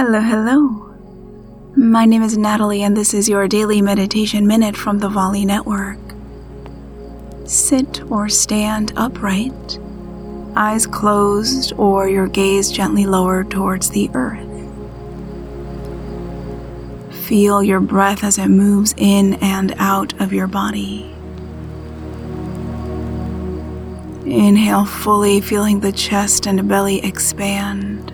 Hello, hello. My name is Natalie, and this is your daily meditation minute from the Volley Network. Sit or stand upright, eyes closed, or your gaze gently lowered towards the earth. Feel your breath as it moves in and out of your body. Inhale fully, feeling the chest and belly expand.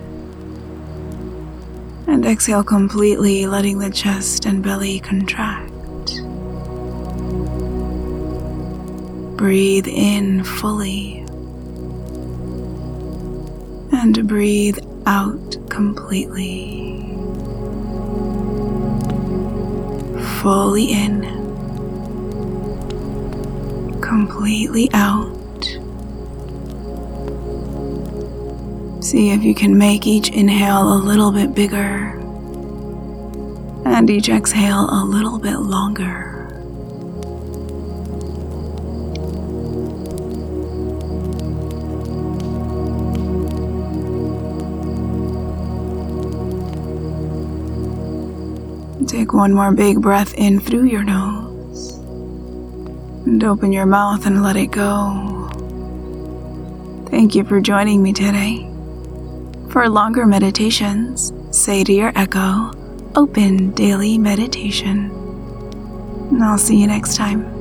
And exhale completely, letting the chest and belly contract. Breathe in fully. And breathe out completely. Fully in. Completely out. See if you can make each inhale a little bit bigger and each exhale a little bit longer. Take one more big breath in through your nose and open your mouth and let it go. Thank you for joining me today. For longer meditations, say to your echo, Open Daily Meditation. And I'll see you next time.